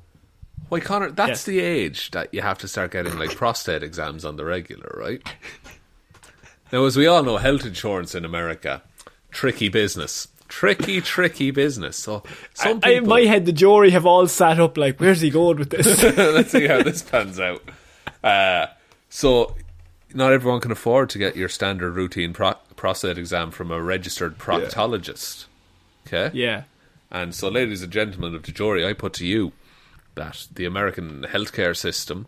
Why, Connor, that's the age that you have to start getting like prostate exams on the regular, right? now, as we all know, health insurance in America, tricky business. Tricky, tricky business. So, some I, in my head, the jury have all sat up like, where's he going with this? Let's see how this pans out. Uh, so, not everyone can afford to get your standard routine pro- prostate exam from a registered proctologist. Okay? yeah. And so, ladies and gentlemen of the jury, I put to you that the American healthcare system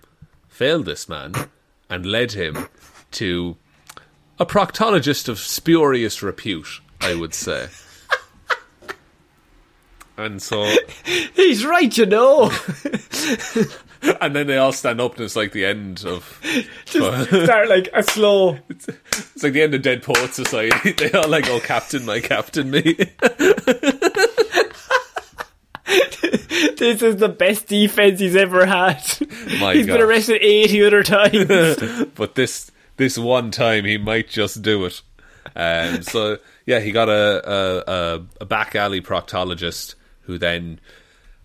failed this man and led him to a proctologist of spurious repute, I would say. and so, He's right, you know. and then they all stand up, and it's like the end of. Just start like a slow. It's like the end of Dead Poet Society. They all like, oh, Captain, my Captain, me. This is the best defense he's ever had. My He's been arrested 80 other times. but this this one time he might just do it. Um, so yeah, he got a, a a back alley proctologist who then.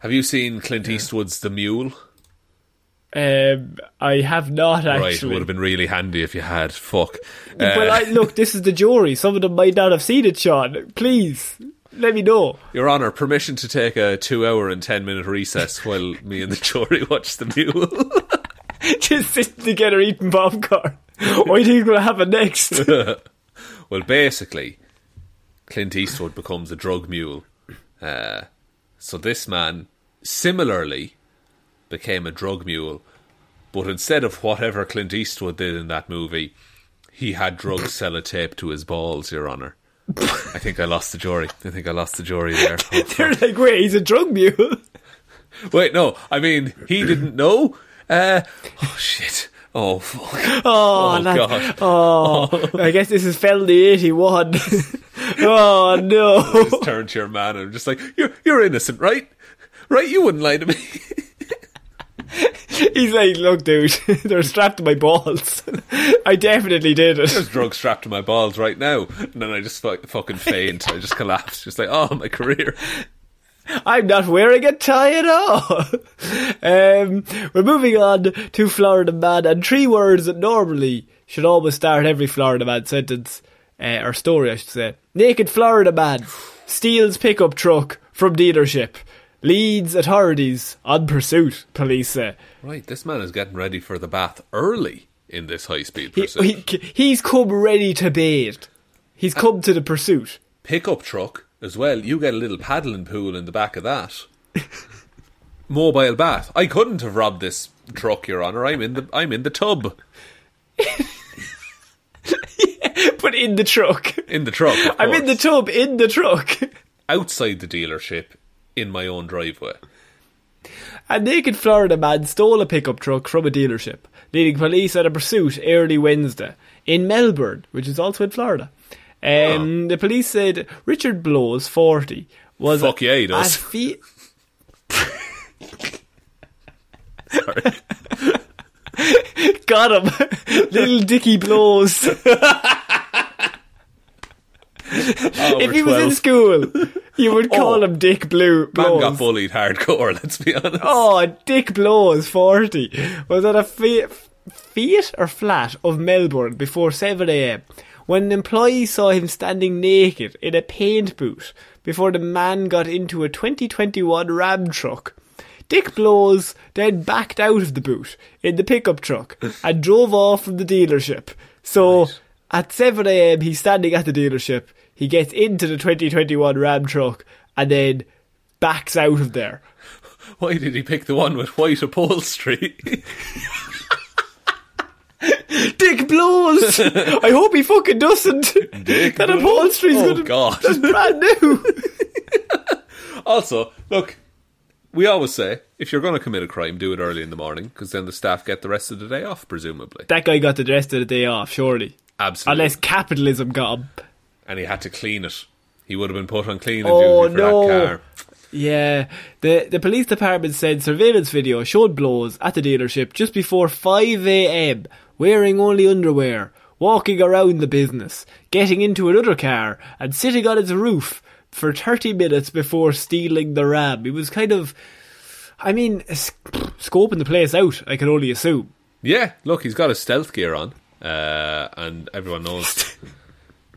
Have you seen Clint Eastwood's The Mule? um, I have not Right, it actually. would have been really handy if you had. Fuck. Uh, I, look, this is the jury. Some of them might not have seen it, Shaun. Please, let me know. Your Honour, permission to take a two-hour and ten-minute recess while me and the jury watch The Mule. Just sitting together eating popcorn. What do you think will happen next? Well, basically, Clint Eastwood becomes a drug mule. Uh, so this man similarly became a drug mule, but instead of whatever Clint Eastwood did in that movie, he had drugs sellotaped to his balls, Your Honour. I think I lost the jury. I think I lost the jury there. They're like, wait, he's a drug mule. Wait, no, I mean, he didn't know. Uh, oh, shit. Oh, fuck. Oh, Oh, that- God. Oh, I guess this is felony 81. oh, no. just turn to your man and just like, you're, you're innocent, right? Right? You wouldn't lie to me. He's like, look, dude, they're strapped to my balls. I definitely did it. There's drugs strapped to my balls right now. And then I just fu- fucking faint. I just collapse. Just like, oh, my career. I'm not wearing a tie at all. um, we're moving on to Florida Man, and three words that normally should always start every Florida Man sentence, uh, or story, I should say. Naked Florida Man steals pickup truck from dealership. Leads authorities on pursuit, police say. Right, this man is getting ready for the bath early in this high speed pursuit. he, he's come ready to bathe. He's come to the pursuit. Pickup truck as well. You get a little paddling pool in the back of that. Mobile bath. I couldn't have robbed this truck, Your Honour. I'm in the I'm in the tub. But in the truck. In the truck. I'm in the tub in the truck. outside the dealership in my own driveway. A naked Florida man stole a pickup truck from a dealership, leading police on a pursuit early Wednesday in Melbourne, which is also in Florida. Um, The police said Richard Blows, 40, was Fuck yeah, he does. fe- Got him, little Dicky Blows. if he was in school, you would call Oh. him Dick Blue Man got bullied hardcore, let's be honest. Oh, Dick Blows, 40, was at a fe- Fiat or flat of Melbourne before 7am when an employee saw him standing naked in a paint booth before the man got into a 2021 Ram truck. Dick Blows then backed out of the boot in the pickup truck and drove off from the dealership. So at 7am he's standing at the dealership, he gets into the 2021 Ram truck and then backs out of there. Why did he pick the one with white upholstery? Dick blows. I hope he fucking doesn't. Dick that upholstery's Oh, gonna. God. That's brand new. also, look, we always say if you're going to commit a crime, do it early in the morning because then the staff get the rest of the day off, presumably. that guy got the rest of the day off, surely. Absolutely. Unless capitalism got him. And he had to clean it. He would have been put on cleaning Oh, duty for no. that car. Yeah, the the police department said surveillance video showed blows at the dealership just before 5 a.m. wearing only underwear, walking around the business, getting into another car, and sitting on its roof for 30 minutes before stealing the ram. He was kind of, I mean, scoping the place out. I can only assume. Yeah, look, he's got his stealth gear on, uh, and everyone knows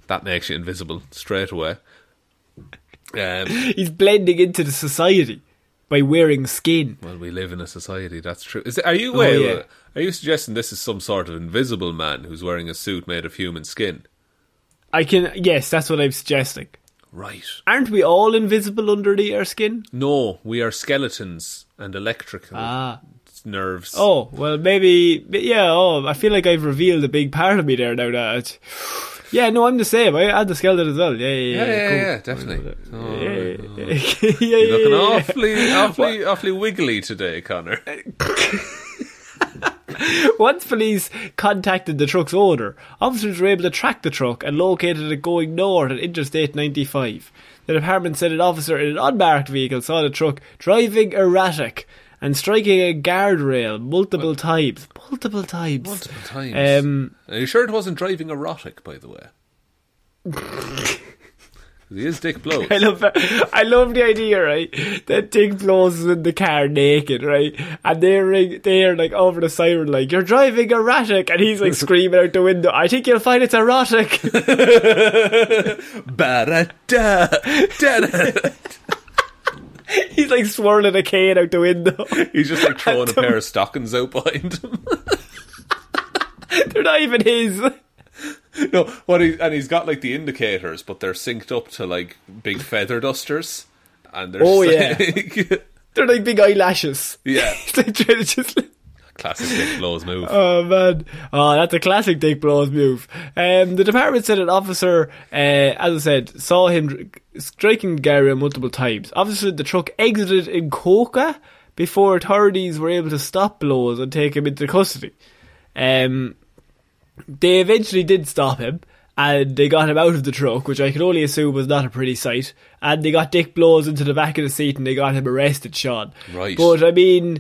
that makes you invisible straight away. Um, He's blending into the society by wearing skin. well, we live in a society. That's true. Is it, are you? Oh, yeah. Are you suggesting this is some sort of invisible man who's wearing a suit made of human skin? I can, yes, that's what I'm suggesting. Right. Aren't we all invisible underneath our skin? No, we are skeletons and electrical Ah. Nerves. Oh, well, maybe, yeah, oh, I feel like I've revealed a big part of me there now that. Yeah, no, I'm the same. I had the skeleton as well. Yeah, yeah, yeah, yeah. yeah, cool. yeah, definitely. Oh, Yeah, yeah, Oh. yeah, You're looking yeah. awfully, awfully, awfully wiggly today, Connor. Once police contacted the truck's owner, officers were able to track the truck and located it going north at Interstate 95. The department said an officer in an unmarked vehicle saw the truck driving erratic and striking a guardrail multiple times. Multiple times. Multiple times. Um, Are you sure it wasn't driving erotic, by the way? he is Dick Blows. I love I love the idea, right? That Dick blows is in the car naked, right? And they're they're like over the siren, like you're driving erratic, and he's like screaming out the window. I think you'll find it's erotic. Ba-da-da, da-da. he's like swirling a cane out the window. He's just like throwing a pair of stockings out behind him. they're not even his. no, what he and he's got like the indicators, but they're synced up to like big feather dusters, and they're Oh, like, They're like big eyelashes. yeah, It's like trying to just. Classic Dick Blows move. Oh man, oh that's a classic Dick Blows move. Um, the department said an officer, uh, as I said, saw him striking Gary multiple times. Obviously, the truck exited in Cocoa before authorities were able to stop Blows and take him into custody. Um, they eventually did stop him. And they got him out of the truck, which I can only assume was not a pretty sight. And they got Dick Blows into the back of the seat and they got him arrested, Shaun. Right. But I mean,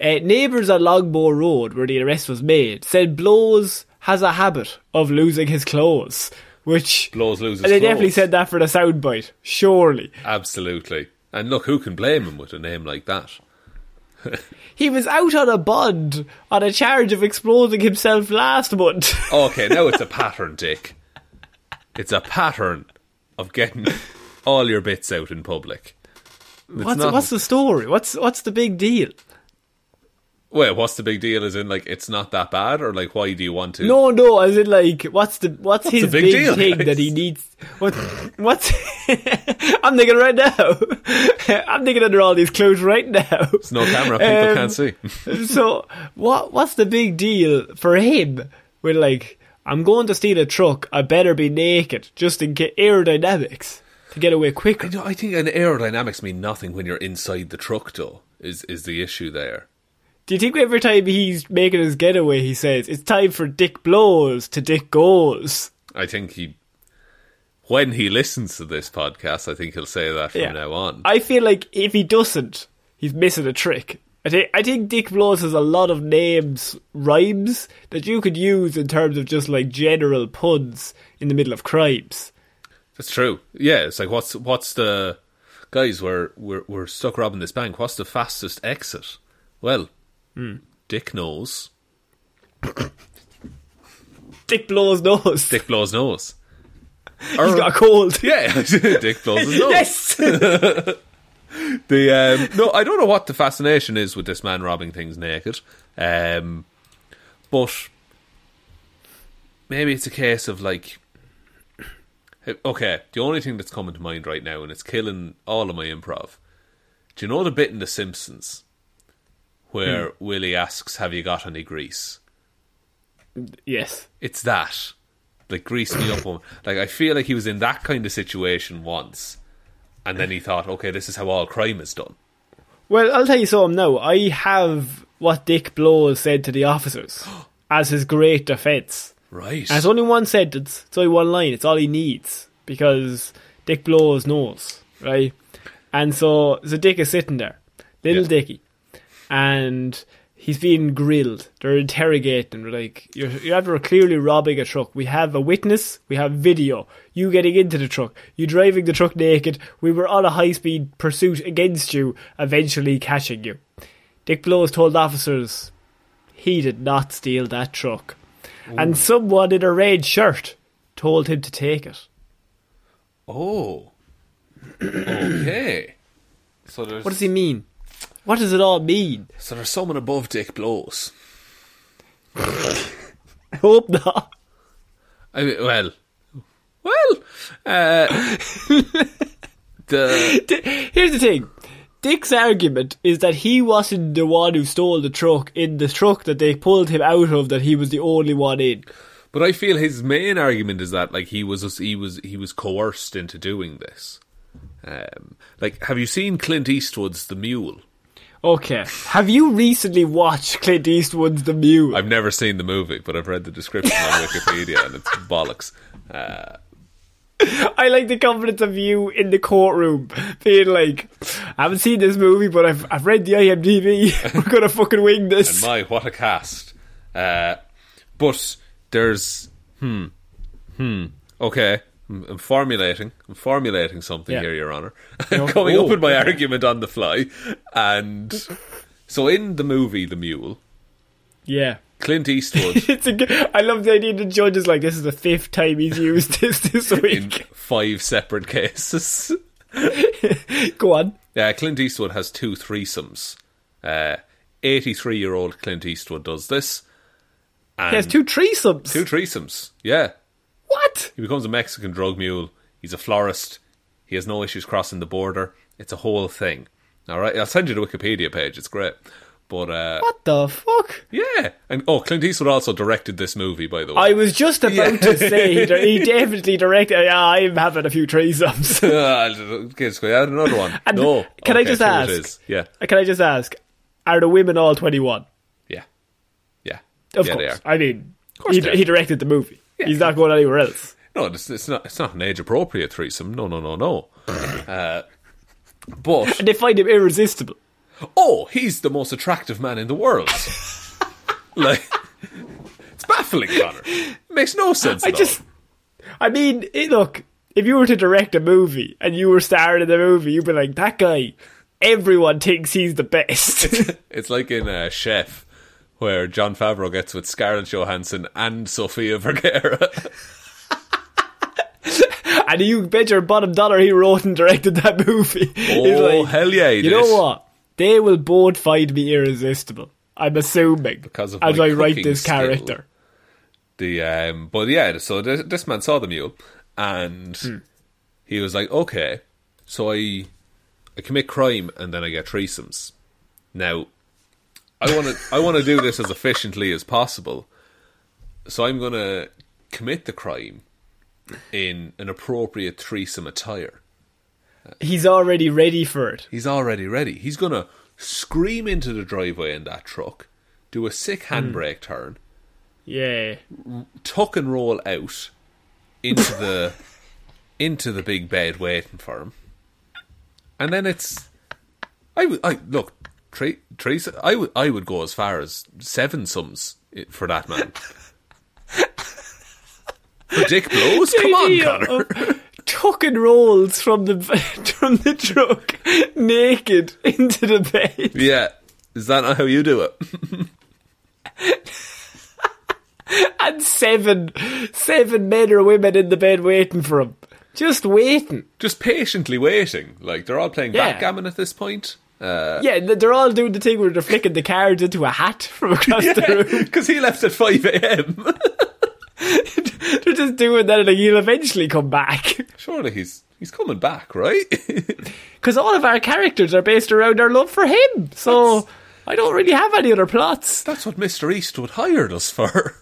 uh, neighbours on Longbow Road, where the arrest was made, said Blows has a habit of losing his clothes, which Blows loses and they definitely said that for the soundbite. Surely, Absolutely. And look, who can blame him with a name like that? he was out on a bond on a charge of exploding himself last month. Okay, now it's a pattern, Dick. It's a pattern of getting all your bits out in public. What's what's the story? What's what's the big deal? Well, what's the big deal? Is in like it's not that bad, or like why do you want to? No, no. As in, like, what's the what's, his the big big, deal, thing guys? that he needs? What what's? I'm thinking right now. I'm thinking under all these clothes right now. There's no camera, people Um, can't see. so what what's the big deal for him with like I'm going to steal a truck, I better be naked just in case aerodynamics to get away quicker. I, know, I think an aerodynamics mean nothing when you're inside the truck, though. Is is the issue there? Do you think every time he's making his getaway he says it's time for dick blows to dick goes? I think he, when he listens to this podcast, I think he'll say that from Yeah. now on. I feel like if he doesn't, he's missing a trick. I think I think Dick Blows has a lot of names, rhymes that you could use in terms of just like general puns in the middle of crimes. That's true. Yeah, it's like what's what's the guys? We're we're we're stuck robbing this bank. What's the fastest exit? Well, Hmm. Dick knows. Dick Blows nose. Dick blows nose. He's got a cold. Yeah, Dick blows his nose. Yes. The um, no, I don't know what the fascination is with this man robbing things naked, um, but maybe it's a case of like, okay, the only thing that's coming to mind right now, and it's killing all of my improv. Do you know the bit in The Simpsons where hmm. Willie asks, "Have you got any grease?" yes. It's that, like grease me up. Like I feel like he was in that kind of situation once, and then he thought, "Okay, this is how all crime is done." Well, I'll tell you something now. I have what Dick Blows said to the officers as his great defence. Right. And it's only one sentence. It's only one line. It's all he needs because Dick blows knows, right? And so, so Dick is sitting there, little Yeah. Dicky, and he's being grilled. They're interrogating. They're like, "You're you're after clearly robbing a truck. We have a witness. We have video. You getting into the truck. You driving the truck naked. We were on a high speed pursuit against you, eventually catching you." Dick Blows told officers he did not steal that truck. And someone in a red shirt told him to take it. Oh. Okay. So there's What does he mean? What does it all mean? so there's someone above Dick Blows. I hope not. I mean, well, well, uh, the D- Here's the thing. Dick's argument is that he wasn't the one who stole the truck in the truck that they pulled him out of that he was the only one in. but I feel his main argument is that like he was he was he was coerced into doing this. Um, like, have you seen Clint Eastwood's The Mule? Okay. Have you recently watched Clint Eastwood's The Mule? I've never seen the movie, but I've read the description on Wikipedia, and it's bollocks. Uh, I like the confidence of you in the courtroom being like, I haven't seen this movie, but I've, I've read the IMDb. We're gonna fucking wing and this. my what a cast! Uh, but there's hmm hmm okay. I'm, I'm formulating. I'm formulating something Yeah. here, Your Honor. I'm coming up oh, with my argument on the fly, and so in the movie The Mule, Yeah. Clint Eastwood It's a good, I love the idea the judge is like, this is the fifth time he's used this this in week. five separate cases. Go on. Uh, Clint Eastwood has two threesomes. Eighty-three-year-old Clint Eastwood does this. And He has two threesomes. two threesomes. Yeah, what? He becomes a Mexican drug mule. He's a florist. He has no issues crossing the border. It's a whole thing. All right, I'll send you the Wikipedia page. It's great. But uh, What the fuck? yeah, and oh, Clint Eastwood also directed this movie, by the way. I was just about Yeah. to say he, he definitely directed. Yeah, I'm having a few threesomes. okay, let's add another one. And no, can I Okay, just so it ask? Yeah, Can I just ask? Are the women all 21? yeah, yeah. Of yeah, they course. are. I mean, course he, he directed the movie. He's not going anywhere else. No, it's, it's not. It's not an age-appropriate threesome. No, no, no, no. uh, but And they find him irresistible. oh, he's the most attractive man in the world. like, it's baffling, Connor. It makes no sense. I at all. just, I mean, it, look, if you were to direct a movie and you were starring in the movie, you'd be like, that guy, everyone thinks he's the best. It's like in uh, Chef, where Jon Favreau gets with Scarlett Johansson and Sofia Vergara. and you bet your bottom dollar he wrote and directed that movie. Oh, hell yeah, he You did. know what? They will both find me irresistible. I'm assuming Because of as I write this skill. character. The um, but yeah, so this, this man saw the mule, and Hmm. he was like, okay, so I I commit crime and then I get threesomes. Now, I want to I want to do this as efficiently as possible, so I'm going to commit the crime in an appropriate threesome attire. He's already ready for it. He's already ready. He's going to scream into the driveway in that truck, do a sick Hmm. handbrake turn, Yeah. tuck and roll out into the into the big bed waiting for him, and then it's I I look Tre- Teresa I would I would go as far as seven sums eh, for that man. for Dick blows, come on, Connor. of Tuck and rolls from the from the truck, naked into the bed. Yeah, is that not how you do it? and seven seven men or women in the bed waiting for him. Just waiting. Just patiently waiting. Like they're all playing Yeah. backgammon at this point. Uh, Yeah, they're all doing the thing where they're flicking the cards into a hat from across the room. because he left at five a.m. They're just doing that, and like, he'll eventually come back. Surely he's he's coming back, right? Because all of our characters are based around our love for him. So I don't really have any other plots. That's what Mr. Eastwood hired us for.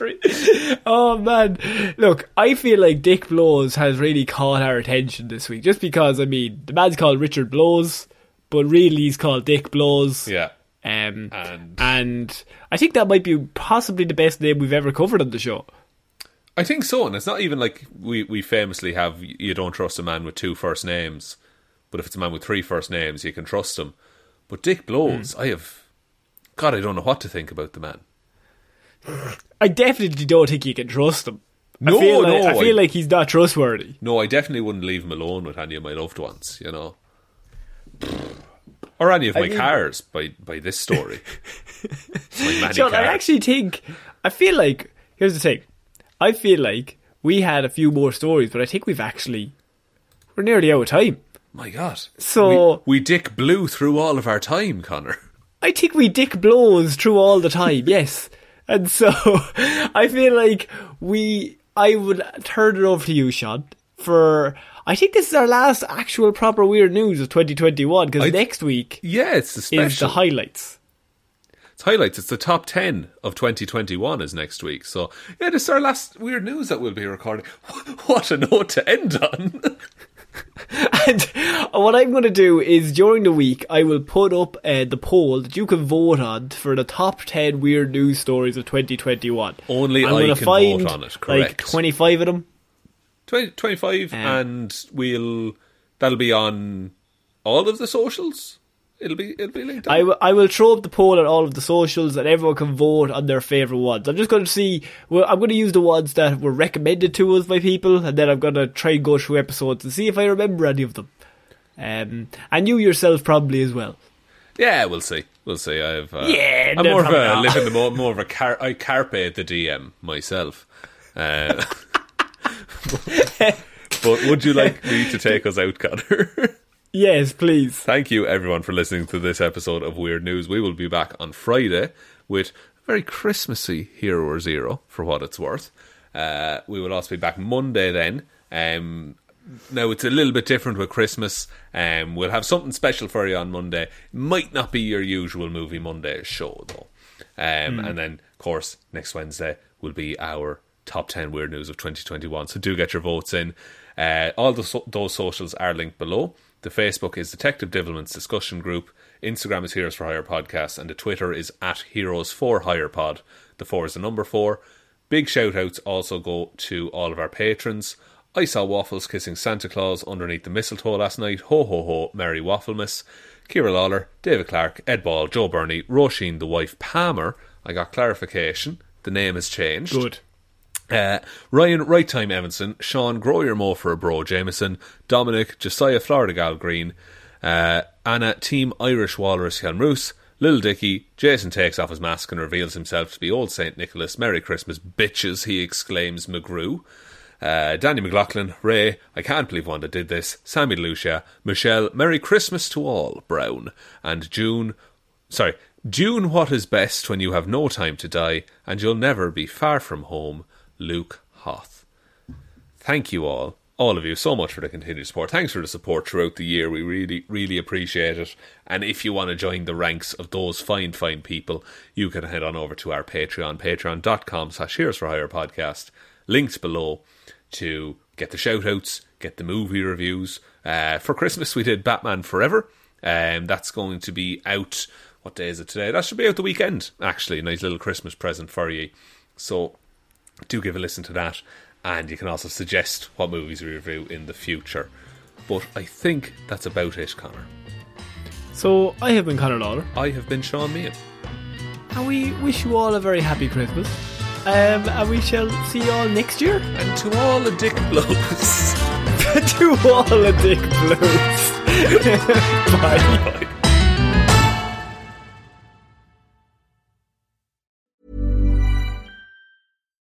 Oh man, look, I feel like Dick Blows has really caught our attention this week, just because I mean the man's called Richard Blows, but really he's called Dick Blows. Yeah. Um, And- and I think that might be possibly the best name we've ever covered on the show. I think so, and it's not even like we, we famously have you don't trust a man with two first names, but if it's a man with three first names, you can trust him. But Dick Blows, I have God, I don't know what to think about the man. I definitely don't think you can trust him. No, I feel like, no, I feel I- like he's not trustworthy. No, I definitely wouldn't leave him alone with any of my loved ones, you know. Or any of my mean- cars by by this story. It's like many John, I actually think I feel like here's the thing. I feel like we had a few more stories, but I think we've actually we're nearly out of time. My God. So- we, we Dick blew through all of our time, Connor. I think we dick blows through all the time, yes. And so I feel like we I would turn it over to you, Shaun, for I think this is our last actual proper weird news of 2021 because next week Yeah, it's the is the highlights. It's highlights. It's the top 10 of 2021 is next week. So, yeah, this is our last weird news that we'll be recording. What a note to end on. And what I'm going to do is during the week, I will put up uh, the poll that you can vote on for the top 10 weird news stories of 2021. Only I'm I can find vote on it, like correct. 25 of them. 20, 25, Um, and we'll. That'll be on all of the socials. It'll be it'll be linked. I, on. will throw up the poll on all of the socials and everyone can vote on their favourite ones. I'm just going to see, well, I'm going to use the ones that were recommended to us by people and then I'm going to try and go through episodes and see if I remember any of them. Um, and you yourself probably as well. Yeah, we'll see. We'll see. I've uh, Yeah, I'm no, more of a not. live in the mo- more of a car- I carpe the DM myself. Uh, but would you like me to take us out, Connor? Yes, please. Thank you, everyone, for listening to this episode of Weird News. We will be back on Friday with a very Christmassy Hero or Zero, for what it's worth. Uh, we will also be back Monday then. Um, now, it's a little bit different with Christmas. Um, we'll have something special for you on Monday. Might not be your usual Movie Monday show, though. Um, And then, of course, next Wednesday will be our top 10 weird news of 2021. So do get your votes in. Uh, all the so- those socials are linked below. The Facebook is Detective Divilment's discussion group. Instagram is Heroes for Hire Podcast. And the Twitter is at Heroes for Hire Pod. The four is the number four. Big shout outs also go to all of our patrons. I saw Waffles kissing Santa Claus underneath the mistletoe last night. Ho ho ho, Merry Wafflemas. Ciara Lawler, David Clarke, Ed Ball, Joe Bernie, Róisín, the wife Palmer. I got clarification. The name has changed. Good. Uh, Ryan Right Time Evanson, Shaun Grow Your Mo for a Bro Jamieson, Dominic Jessiah Florida Gal Green, uh, Anna Team Irish Walrus Hjelmroos, Little Dicky, Jason takes off his mask and reveals himself to be old St. Nicholas. Merry Christmas, bitches, he exclaims McGrew. Uh, Danny McLaughlin, Ray, I can't believe Wanda did this. Sammy Lucia, Michelle, Merry Christmas to all, Browne. And June, sorry, June, what is best when you have no time to die and you'll never be far from home, Luke Hoth. Thank you all, all of you, so much for the continued support. Thanks for the support throughout the year. We really, really appreciate it. And if you want to join the ranks of those fine, fine people, you can head on over to our Patreon, patreon.com slash Heroes for Hire podcast, linked below to get the shout outs, get the movie reviews. Uh, for Christmas, we did Batman Forever. Um, that's going to be out. What day is it today? That should be out the weekend, actually. Nice little Christmas present for you. So do give a listen to that. And you can also suggest what movies we review in the future. But I think that's about it, Connor. So I have been Conor Lawler, I have been Shaun Meighan. and we wish you all a very happy Christmas. Um, and we shall see you all next year. And to all the dick blows. to all the dick blues. Bye.